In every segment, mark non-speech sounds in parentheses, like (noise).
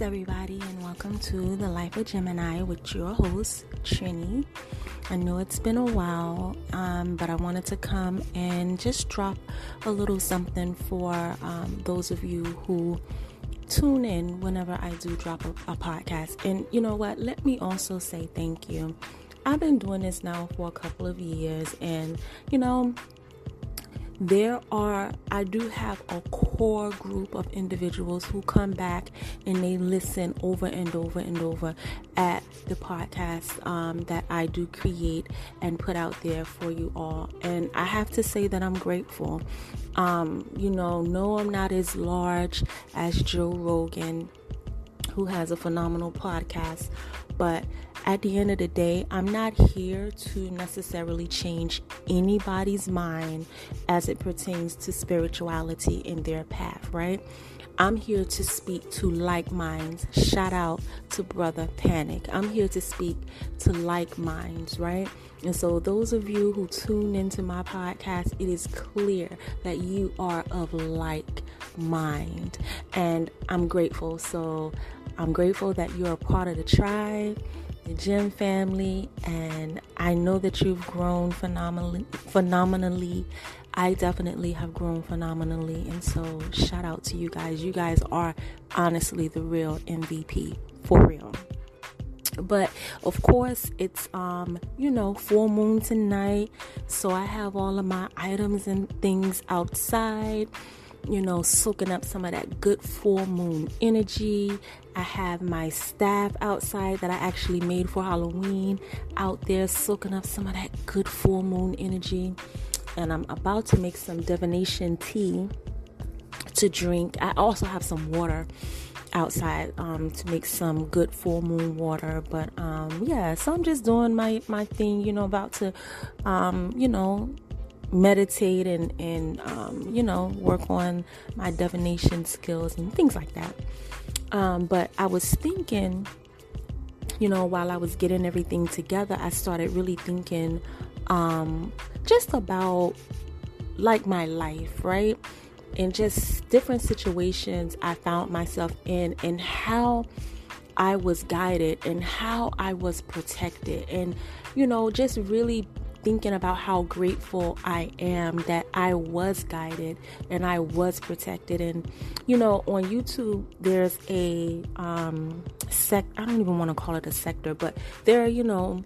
Everybody, and welcome to the Life of Gemini with your host, Trini. I know it's been a while, um, but I wanted to come and just drop a little something for um, those of you who tune in whenever I do drop a, a podcast. And you know what? Let me also say thank you. I've been doing this now for a couple of years, and you know, there are i do have a core group of individuals who come back and they listen over and over and over at the podcast um, that i do create and put out there for you all. And i have to say that i'm grateful. Um, you know no i'm not as large as joe rogan who has a phenomenal podcast but at the end of the day, I'm not here to necessarily change anybody's mind as it pertains to spirituality in their path, right? I'm here to speak to like minds. Shout out to Brother Panic. I'm here to speak to like minds, right? And so, those of you who tune into my podcast, it is clear that you are of like mind. And I'm grateful. So, I'm grateful that you're a part of the tribe the gym family, and I know that you've grown phenomenally. Phenomenally, I definitely have grown phenomenally, and so shout out to you guys. You guys are honestly the real MVP for real. But of course, it's um, you know, full moon tonight, so I have all of my items and things outside you know, soaking up some of that good full moon energy. I have my staff outside that I actually made for Halloween out there, soaking up some of that good full moon energy. And I'm about to make some divination tea to drink. I also have some water outside um, to make some good full moon water. But um, yeah, so I'm just doing my my thing, you know, about to, um, you know, meditate and and um, you know work on my divination skills and things like that. Um, but I was thinking, you know, while I was getting everything together, I started really thinking um, just about like my life, right? And just different situations I found myself in and how I was guided and how I was protected and you know just really thinking about how grateful I am that I was guided and I was protected. And you know, on YouTube, there's a um, sec. I don't even want to call it a sector, but there are you know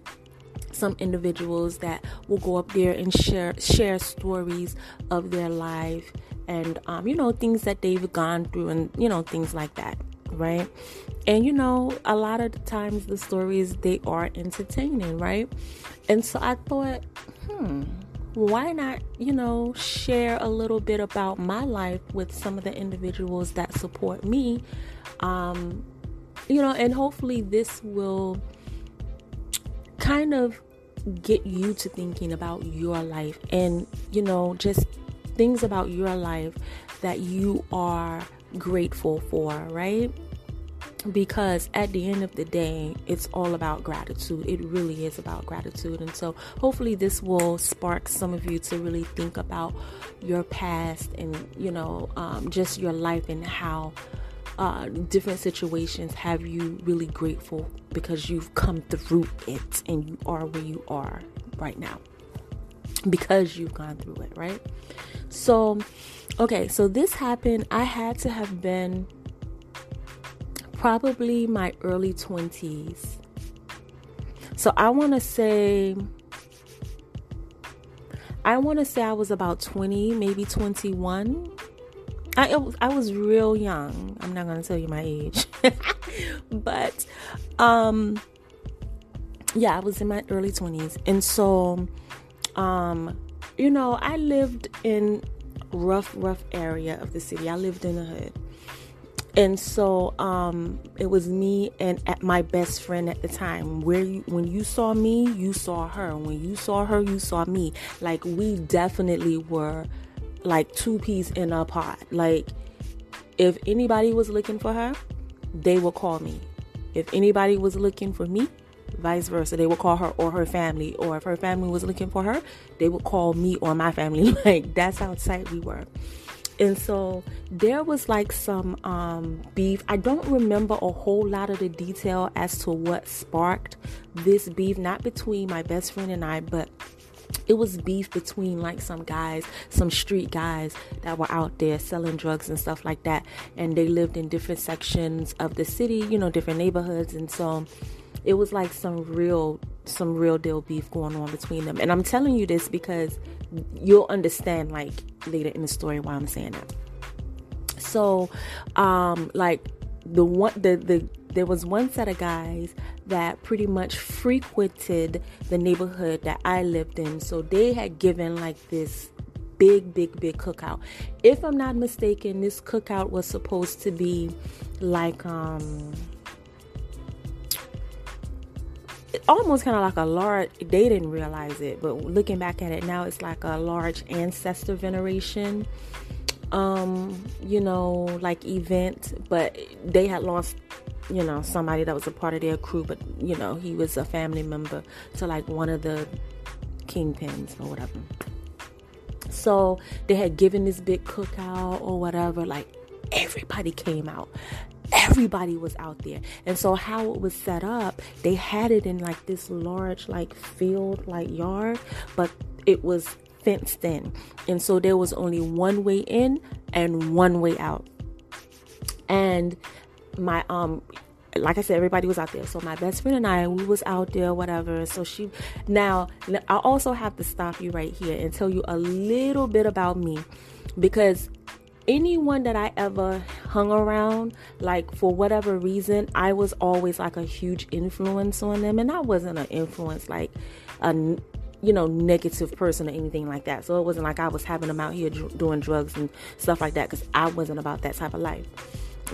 some individuals that will go up there and share share stories of their life and um, you know things that they've gone through and you know things like that right and you know a lot of the times the stories they are entertaining right and so i thought hmm why not you know share a little bit about my life with some of the individuals that support me um you know and hopefully this will kind of get you to thinking about your life and you know just things about your life that you are grateful for, right? Because at the end of the day, it's all about gratitude. It really is about gratitude. And so, hopefully, this will spark some of you to really think about your past and, you know, um, just your life and how uh, different situations have you really grateful because you've come through it and you are where you are right now because you've gone through it, right? So, okay, so this happened. I had to have been probably my early 20s. So I want to say I want to say I was about 20, maybe 21. I I was real young. I'm not going to tell you my age. (laughs) but um yeah, I was in my early 20s. And so um, you know, I lived in rough, rough area of the city. I lived in the hood. And so um, it was me and my best friend at the time. Where you, when you saw me, you saw her. When you saw her, you saw me. Like we definitely were like two peas in a pot. Like if anybody was looking for her, they would call me. If anybody was looking for me, vice versa. They would call her or her family, or if her family was looking for her, they would call me or my family. (laughs) Like that's how tight we were. And so there was like some um, beef. I don't remember a whole lot of the detail as to what sparked this beef, not between my best friend and I, but it was beef between like some guys, some street guys that were out there selling drugs and stuff like that. And they lived in different sections of the city, you know, different neighborhoods. And so it was like some real, some real deal beef going on between them. And I'm telling you this because you'll understand like later in the story why I'm saying that. So, um, like the one, the, the, there was one set of guys that pretty much frequented the neighborhood that I lived in. So they had given like this big, big, big cookout. If I'm not mistaken, this cookout was supposed to be like um almost kind of like a large they didn't realize it but looking back at it now it's like a large ancestor veneration um you know like event but they had lost you know, somebody that was a part of their crew, but you know, he was a family member to like one of the kingpins or whatever. So they had given this big cookout or whatever, like everybody came out. Everybody was out there. And so how it was set up, they had it in like this large like field like yard, but it was fenced in. And so there was only one way in and one way out. And my um like I said, everybody was out there. So my best friend and I, we was out there, whatever. So she, now I also have to stop you right here and tell you a little bit about me, because anyone that I ever hung around, like for whatever reason, I was always like a huge influence on them, and I wasn't an influence like a you know negative person or anything like that. So it wasn't like I was having them out here dr- doing drugs and stuff like that, because I wasn't about that type of life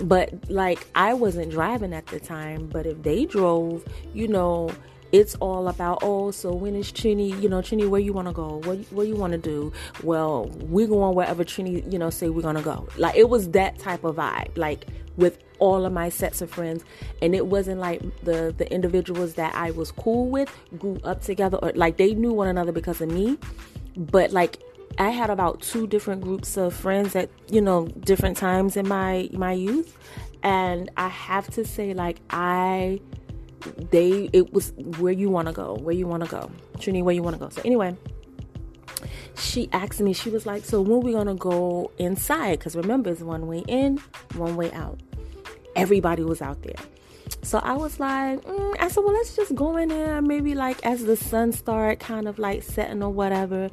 but like I wasn't driving at the time, but if they drove, you know, it's all about oh so when is Trini you know Trini where you want to go? What what you want to do? Well we're going wherever Trini you know say we're gonna go. Like it was that type of vibe like with all of my sets of friends. And it wasn't like the the individuals that I was cool with grew up together or like they knew one another because of me. But like I had about two different groups of friends at you know different times in my my youth, and I have to say like I they it was where you want to go, where you want to go, Trini, where you want to go. So anyway, she asked me, she was like, so when we gonna go inside? Because remember, it's one way in, one way out. Everybody was out there. So I was like, mm, I said, well, let's just go in there. Maybe like as the sun start kind of like setting or whatever.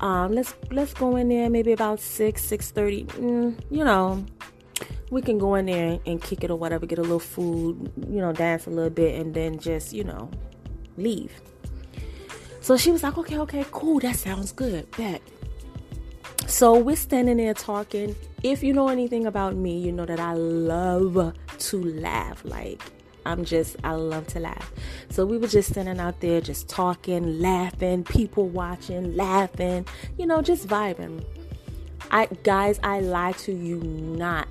Um, let's let's go in there. Maybe about six six thirty. Mm, you know, we can go in there and kick it or whatever. Get a little food. You know, dance a little bit, and then just you know, leave. So she was like, okay, okay, cool. That sounds good. Bet. So we're standing there talking. If you know anything about me, you know that I love to laugh. Like I'm just, I love to laugh. So we were just standing out there, just talking, laughing, people watching, laughing, you know, just vibing. I, guys, I lie to you not.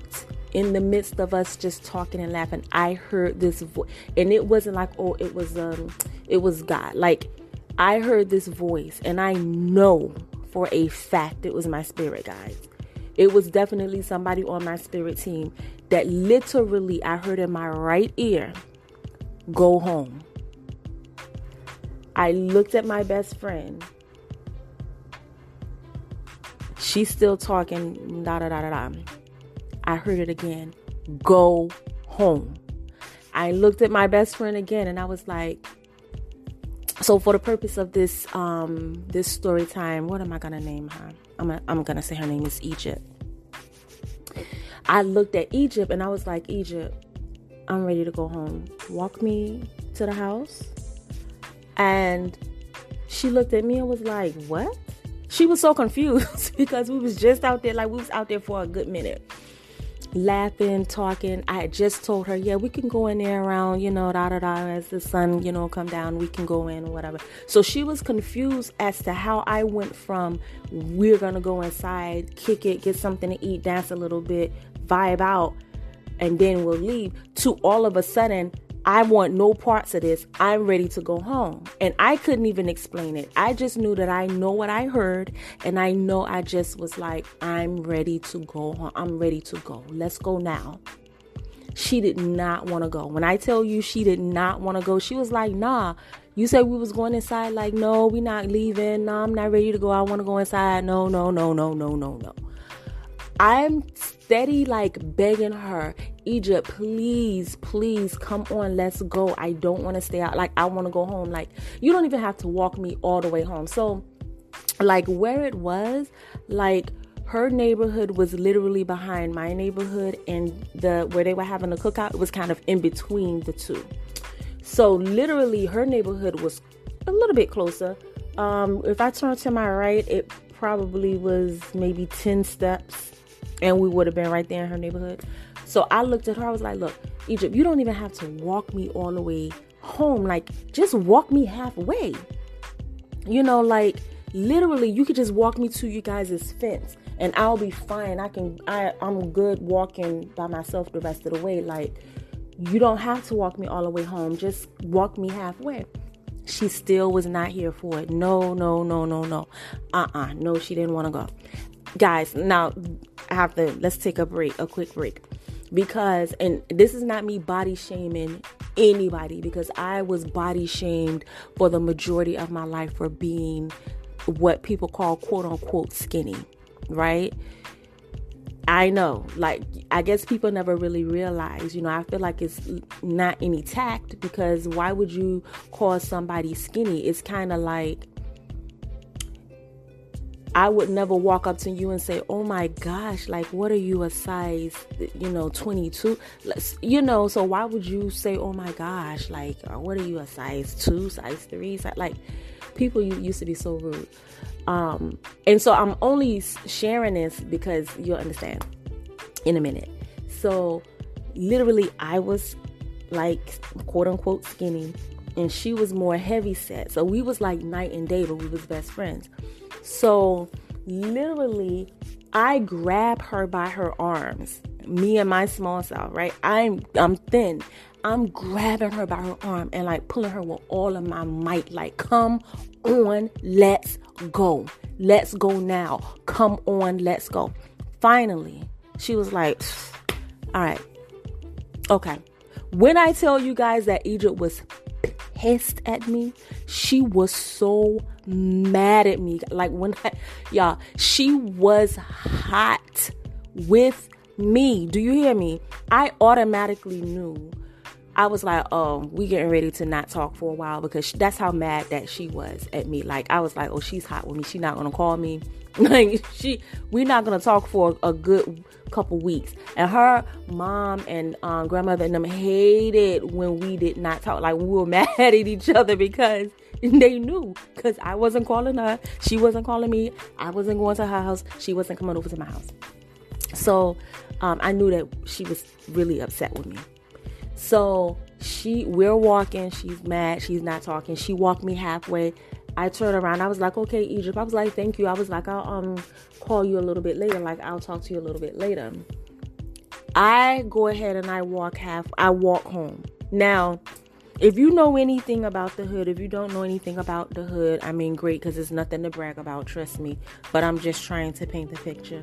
In the midst of us just talking and laughing, I heard this voice, and it wasn't like, oh, it was, um, it was God. Like, I heard this voice, and I know for a fact it was my spirit, guys. It was definitely somebody on my spirit team that literally I heard in my right ear go home. I looked at my best friend. She's still talking, da da da da da. I heard it again go home. I looked at my best friend again and I was like, so for the purpose of this um this story time, what am I gonna name her? I'm a, I'm gonna say her name is Egypt. I looked at Egypt and I was like, Egypt, I'm ready to go home. Walk me to the house. And she looked at me and was like, What? She was so confused (laughs) because we was just out there, like we was out there for a good minute. Laughing, talking. I had just told her, yeah, we can go in there around, you know, da da da, as the sun, you know, come down, we can go in whatever. So she was confused as to how I went from we're gonna go inside, kick it, get something to eat, dance a little bit, vibe out, and then we'll leave to all of a sudden I want no parts of this. I'm ready to go home. Oh. And I couldn't even explain it. I just knew that I know what I heard. And I know I just was like, I'm ready to go home. I'm ready to go. Let's go now. She did not want to go. When I tell you she did not want to go, she was like, nah. You said we was going inside. Like, no, we not leaving. No, I'm not ready to go. I want to go inside. No, no, no, no, no, no, no. I'm steady like begging her, Egypt, please, please come on, let's go. I don't want to stay out. Like, I want to go home. Like, you don't even have to walk me all the way home. So, like, where it was, like, her neighborhood was literally behind my neighborhood, and the where they were having a cookout was kind of in between the two. So, literally, her neighborhood was a little bit closer. Um, if I turn to my right, it probably was maybe 10 steps and we would have been right there in her neighborhood. So I looked at her, I was like, Look, Egypt, you don't even have to walk me all the way home. Like, just walk me halfway. You know, like literally you could just walk me to you guys' fence and I'll be fine. I can I, I'm good walking by myself the rest of the way. Like you don't have to walk me all the way home. Just walk me halfway. She still was not here for it. No, no, no, no, no. Uh-uh. No, she didn't want to go. Guys, now I have to let's take a break, a quick break. Because and this is not me body shaming anybody because I was body shamed for the majority of my life for being what people call quote unquote skinny, right? I know, like, I guess people never really realize, you know, I feel like it's not any tact because why would you call somebody skinny? It's kind of like I would never walk up to you and say, "Oh my gosh, like what are you a size, you know, 22?" You know, so why would you say, "Oh my gosh, like what are you a size 2, size 3?" Like people used to be so rude. Um and so I'm only sharing this because you'll understand in a minute. So literally I was like quote unquote skinny and she was more heavy set. So we was like night and day, but we was best friends. So literally, I grab her by her arms, me and my small self, right? I'm I'm thin. I'm grabbing her by her arm and like pulling her with all of my might, like, come on, let's go. Let's go now. Come on, let's go. Finally, she was like, all right, okay. When I tell you guys that Egypt was pissed at me. She was so mad at me. Like when I, y'all, she was hot with me. Do you hear me? I automatically knew. I was like, oh, we getting ready to not talk for a while because that's how mad that she was at me. Like I was like, oh, she's hot with me. She not gonna call me. (laughs) Like she, we're not gonna talk for a good couple weeks. And her mom and um, grandmother and them hated when we did not talk. Like we were (laughs) mad at each other because they knew because I wasn't calling her, she wasn't calling me, I wasn't going to her house, she wasn't coming over to my house. So um, I knew that she was really upset with me. So she, we're walking. She's mad. She's not talking. She walked me halfway. I turned around. I was like, okay, Egypt. I was like, thank you. I was like, I'll um call you a little bit later. Like, I'll talk to you a little bit later. I go ahead and I walk half. I walk home. Now, if you know anything about the hood, if you don't know anything about the hood, I mean, great, because it's nothing to brag about, trust me. But I'm just trying to paint the picture.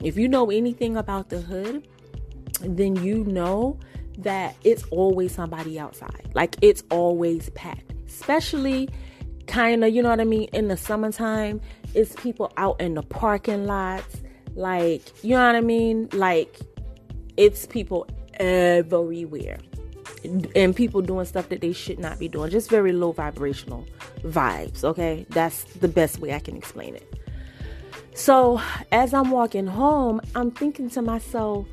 If you know anything about the hood, then you know that it's always somebody outside. Like, it's always packed, especially kind of, you know what I mean? In the summertime, it's people out in the parking lots. Like, you know what I mean? Like, it's people everywhere. And people doing stuff that they should not be doing. Just very low vibrational vibes, okay? That's the best way I can explain it. So, as I'm walking home, I'm thinking to myself,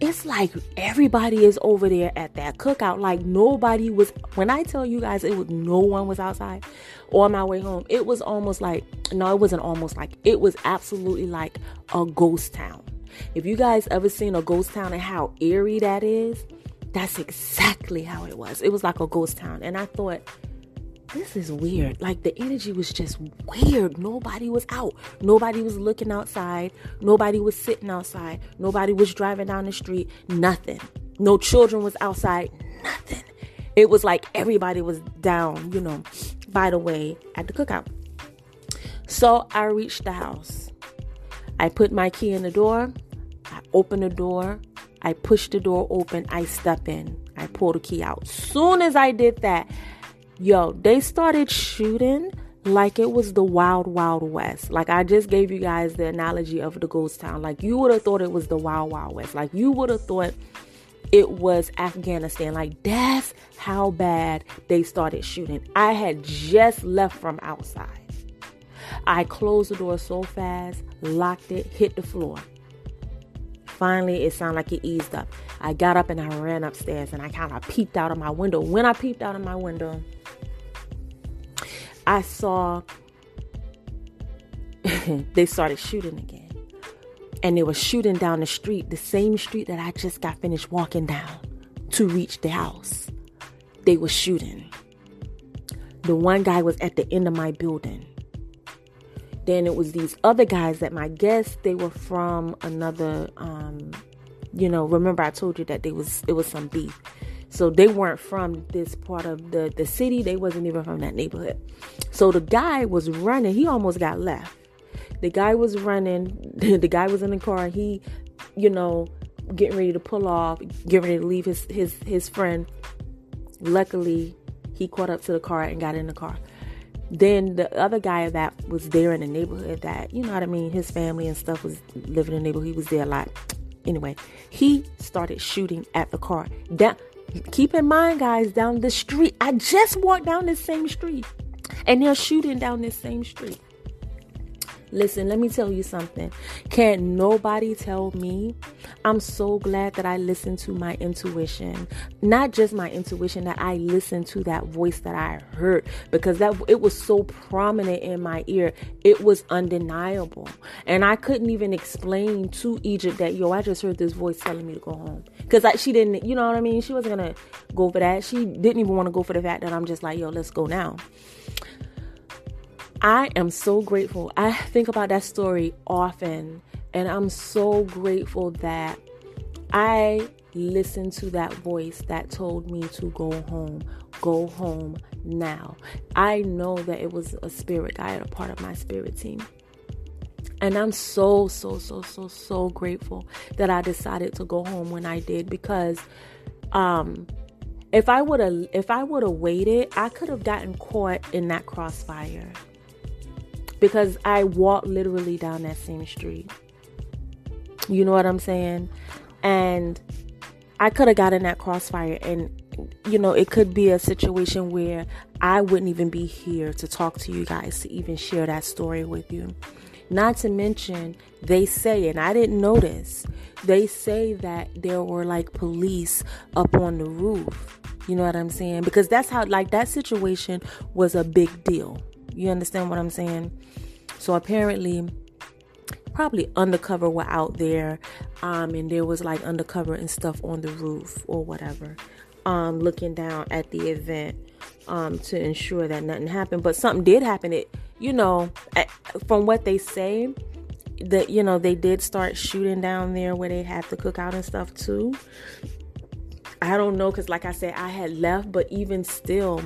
it's like everybody is over there at that cookout. Like nobody was when I tell you guys it was no one was outside on my way home. It was almost like no, it wasn't almost like it was absolutely like a ghost town. If you guys ever seen a ghost town and how eerie that is, that's exactly how it was. It was like a ghost town. And I thought this is weird. Like the energy was just weird. Nobody was out. Nobody was looking outside. Nobody was sitting outside. Nobody was driving down the street. Nothing. No children was outside. nothing. It was like everybody was down, you know, by the way, at the cookout. So I reached the house. I put my key in the door. I open the door. I push the door open. I step in. I pull the key out. Soon as I did that, yo, they started shooting like it was the wild, wild west. Like I just gave you guys the analogy of the ghost town. Like you would have thought it was the wild, wild west. Like you would have thought it was Afghanistan. Like that's how bad they started shooting. I had just left from outside. I closed the door so fast, locked it, hit the floor. Finally, it sounded like it eased up. I got up and I ran upstairs and I kind of peeped out of my window. When I peeped out of my window, I saw (laughs) they started shooting again. And they were shooting down the street, the same street that I just got finished walking down to reach the house. They were shooting. The one guy was at the end of my building. Then it was these other guys that my guess they were from another um you know, remember I told you that they was it was some beef. So they weren't from this part of the, the city. They wasn't even from that neighborhood. So the guy was running. He almost got left. The guy was running. (laughs) The guy was in the car. He, you know, getting ready to pull off, getting ready to leave his his his friend. Luckily, he caught up to the car and got in the car. Then the other guy that was there in the neighborhood that, you know what I mean, his family and stuff was living in the neighborhood. He was there a lot. Anyway, he started shooting at the car. Down Keep in mind, guys, down the street, I just walked down this same street and they're shooting down this same street. Listen, let me tell you something. Can't nobody tell me. I'm so glad that I listened to my intuition. Not just my intuition, that I listened to that voice that I heard because that it was so prominent in my ear. It was undeniable. And I couldn't even explain to Egypt that, yo, I just heard this voice telling me to go home. Because like she didn't, you know what I mean? She wasn't going to go for that. She didn't even want to go for the fact that I'm just like, yo, let's go now. I am so grateful. I think about that story often, and I'm so grateful that I listened to that voice that told me to go home. Go home now. I know that it was a spirit guide, a part of my spirit team. And I'm so, so, so, so, so grateful that I decided to go home when I did because um if I would have if I would have waited, I could have gotten caught in that crossfire because I walked literally down that same street. You know what I'm saying? And I could have gotten that crossfire, and you know, it could be a situation where I wouldn't even be here to talk to you guys to even share that story with you. Not to mention, they say, and I didn't notice, they say that there were like police up on the roof. You know what I'm saying? Because that's how, like, that situation was a big deal. You understand what I'm saying? So apparently, probably undercover were out there, um, and there was like undercover and stuff on the roof or whatever, um, looking down at the event um, to ensure that nothing happened. But something did happen. It, you know, from what they say, that you know they did start shooting down there where they had the cookout and stuff too. I don't know because, like I said, I had left, but even still,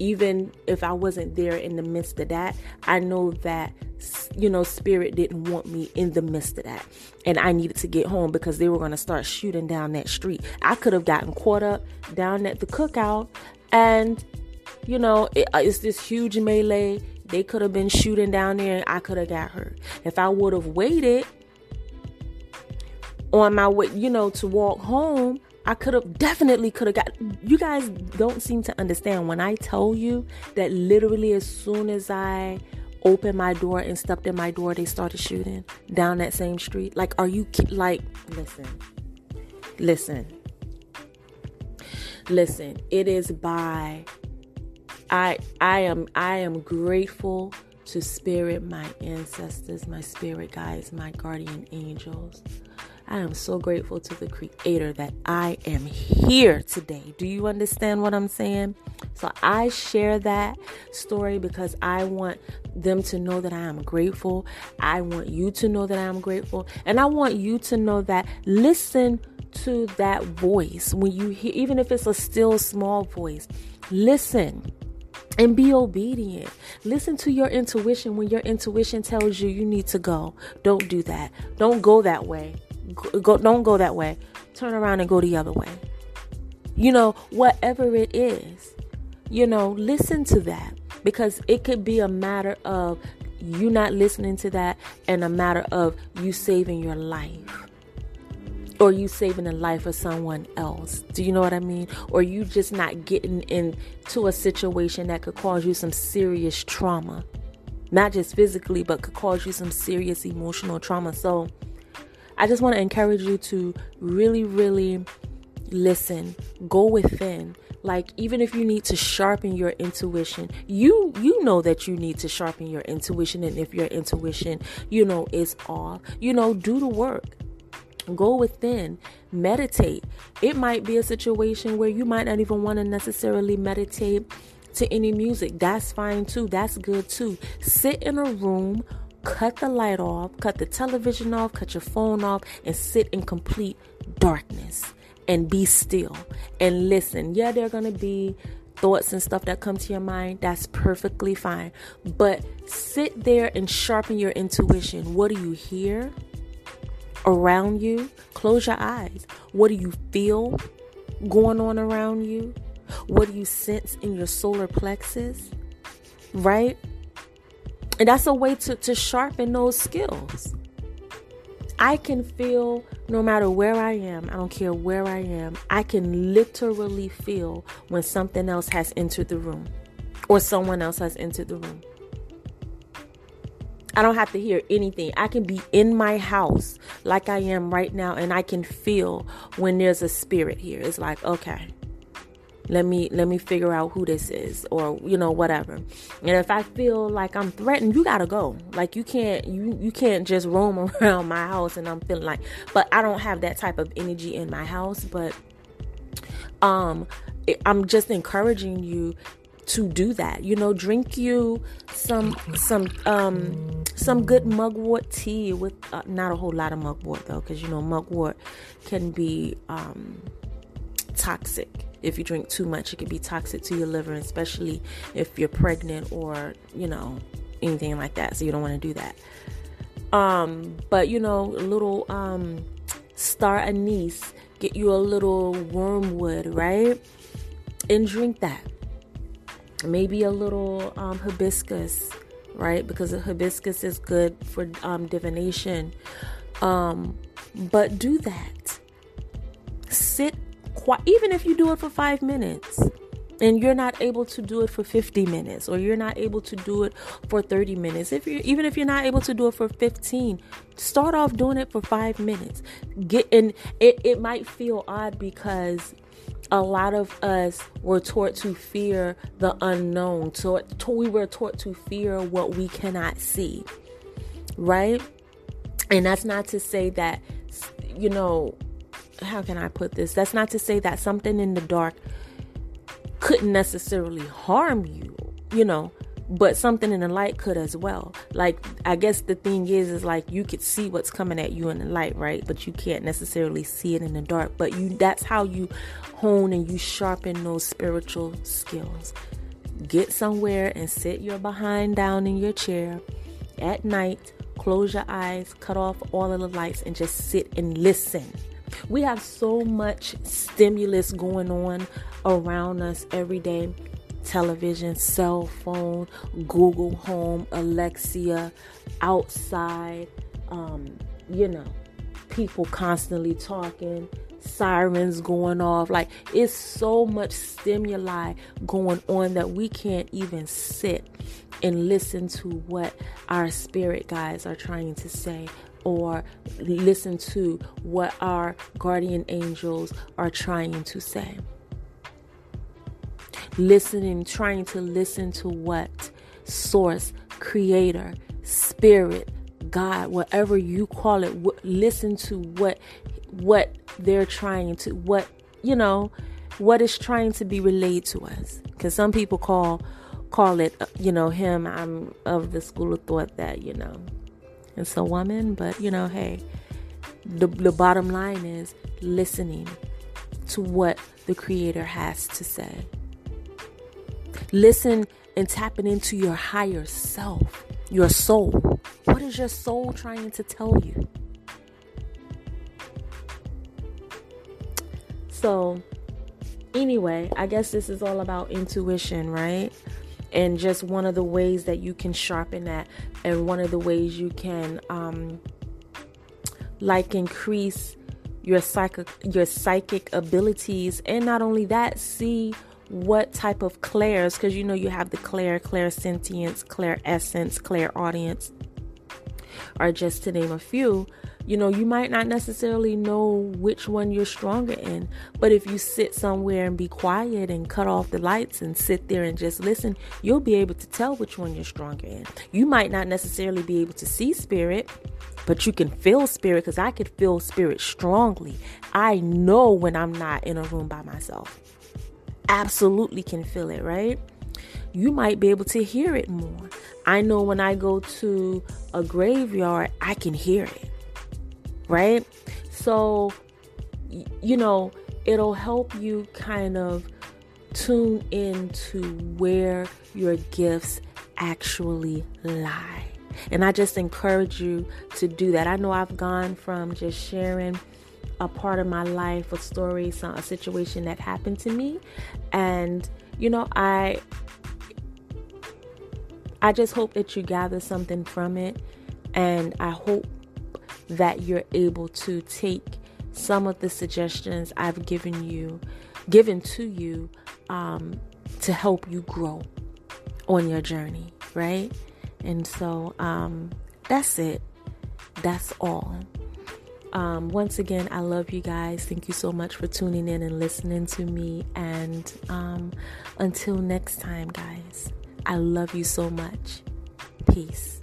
even if I wasn't there in the midst of that, I know that you know spirit didn't want me in the midst of that. And i needed to get home because they were going to start shooting down that street. I could have gotten caught up down at the cookout and you know it, uh, it's this huge melee. They could have been shooting down there and i could have got hurt. If i would have waited on my way you know to walk home I could have definitely could have got you guys don't seem to understand when I tell you that literally as soon as I opened my door and stepped in my door they started shooting down that same street. Like are you like listen listen. Listen it is by I I am I am grateful to spirit my ancestors my spirit guides my guardian angels I am so grateful to the Creator that I am here today. Do you understand what I'm saying? So I share that story because I want them to know that I am grateful. I want you to know that I am grateful. And I want you to know that listen to that voice when you hear, even if it's a still small voice, listen and be obedient. Listen to your intuition when your intuition tells you you need to go. Don't do that. Don't go that way. Go, don't go that way. Turn around and go the other way. You know, whatever it is, you know, listen to that because it could be a matter of you not listening to that and a matter of you saving your life or you saving the life of someone else. Do you know what I mean? Or you just not getting into a situation that could cause you some serious trauma. Not just physically, but could cause you some serious emotional trauma. So I just want to encourage you to really, really listen, go within. Like even if you need to sharpen your intuition, you you know that you need to sharpen your intuition and if your intuition, you know, is off, you know, do the work Go within, meditate. It might be a situation where you might not even want to necessarily meditate to any music. That's fine too. That's good too. Sit in a room, cut the light off, cut the television off, cut your phone off, and sit in complete darkness and be still and listen. Yeah, there are going to be thoughts and stuff that come to your mind. That's perfectly fine. But sit there and sharpen your intuition. What do you hear? around you, close your eyes. What do you feel going on around you? What do you sense in your solar plexus? Right? And that's a way to, to sharpen those skills. I can feel no matter where I am, I don't care where I am, I can literally feel when something else has entered the room or someone else has entered the room. I don't have to hear anything. I can be in my house like I am right now and I can feel when there's a spirit here. It's like, okay. Let me let me figure out who this is or you know whatever. And if I feel like I'm threatened, you got to go. Like you can't you you can't just roam (laughs) around my house and I'm feeling like but I don't have that type of energy in my house, but um I'm just encouraging you to do that. You know, drink you some some um some good mugwort tea with uh, not a whole lot of mugwort though, because you know mugwort can be um toxic. If you drink too much, it can be toxic to your liver, especially if you're pregnant or you know anything like that. So you don't want to do that. Um, but you know, a little um star anise, get you a little wormwood, right? And drink that maybe a little um, hibiscus, right? Because hibiscus is good for um, divination. Um, but do that. Sit quiet, even if you do it for five minutes and you're not able to do it for 50 minutes or you're not able to do it for 30 minutes if you even if you're not able to do it for 15 start off doing it for five minutes get in it, it might feel odd because a lot of us were taught to fear the unknown. So we were taught to fear what we cannot see, right? And that's not to say that, you know, how can I put this? That's not to say that something in the dark couldn't necessarily harm you, you know, but something in the light could as well. Like, I guess the thing is, is like you could see what's coming at you in the light, right? But you can't necessarily see it in the dark. But you, that's how you hone and you sharpen those spiritual skills. Get somewhere and sit your behind down in your chair at night, close your eyes, cut off all of the lights, and just sit and listen. We have so much stimulus going on around us every day television, cell phone, Google Home, Alexa, outside, um, you know, people constantly talking, sirens going off. Like it's so much stimuli going on that we can't even sit and listen to what our spirit guides are trying to say or listen to what our guardian angels are trying to say. Listening, trying to listen to what source, creator, spirit, God, whatever you call it, listen to what what they're trying to what you know what is trying to be relayed to us because some people call call it uh, you know him i'm of the school of thought that you know it's a woman but you know hey the, the bottom line is listening to what the Creator has to say. Listen and tapping into your higher self, your soul. What is your soul trying to tell you? So, anyway, I guess this is all about intuition, right? And just one of the ways that you can sharpen that, and one of the ways you can, um, like, increase your psychic your psychic abilities, and not only that, see what type of clairs, because you know you have the clair, clairsentience, clair essence, clairaudience, are just to name a few you know, you might not necessarily know which one you're stronger in, but if you sit somewhere and be quiet and cut off the lights and sit there and just listen, you'll be able to tell which one you're stronger in. You might not necessarily be able to see spirit, but you can feel spirit because I could feel spirit strongly. I know when I'm not in a room by myself. Absolutely can feel it, right? You might be able to hear it more. I know when I go to a graveyard, I can hear it right? So, you know, it'll help you kind of tune into where your gifts actually lie. And I just encourage you to do that. I know I've gone from just sharing a part of my life, a story, some, a situation that happened to me, and you know, I I just hope that you gather something from it, and I hope that you're able to take some of the suggestions I've given you, given to you, um, to help you grow on your journey, right? And so um, that's it. That's all. Um, once again, I love you guys. Thank you so much for tuning in and listening to me. And um, until next time, guys, I love you so much. Peace.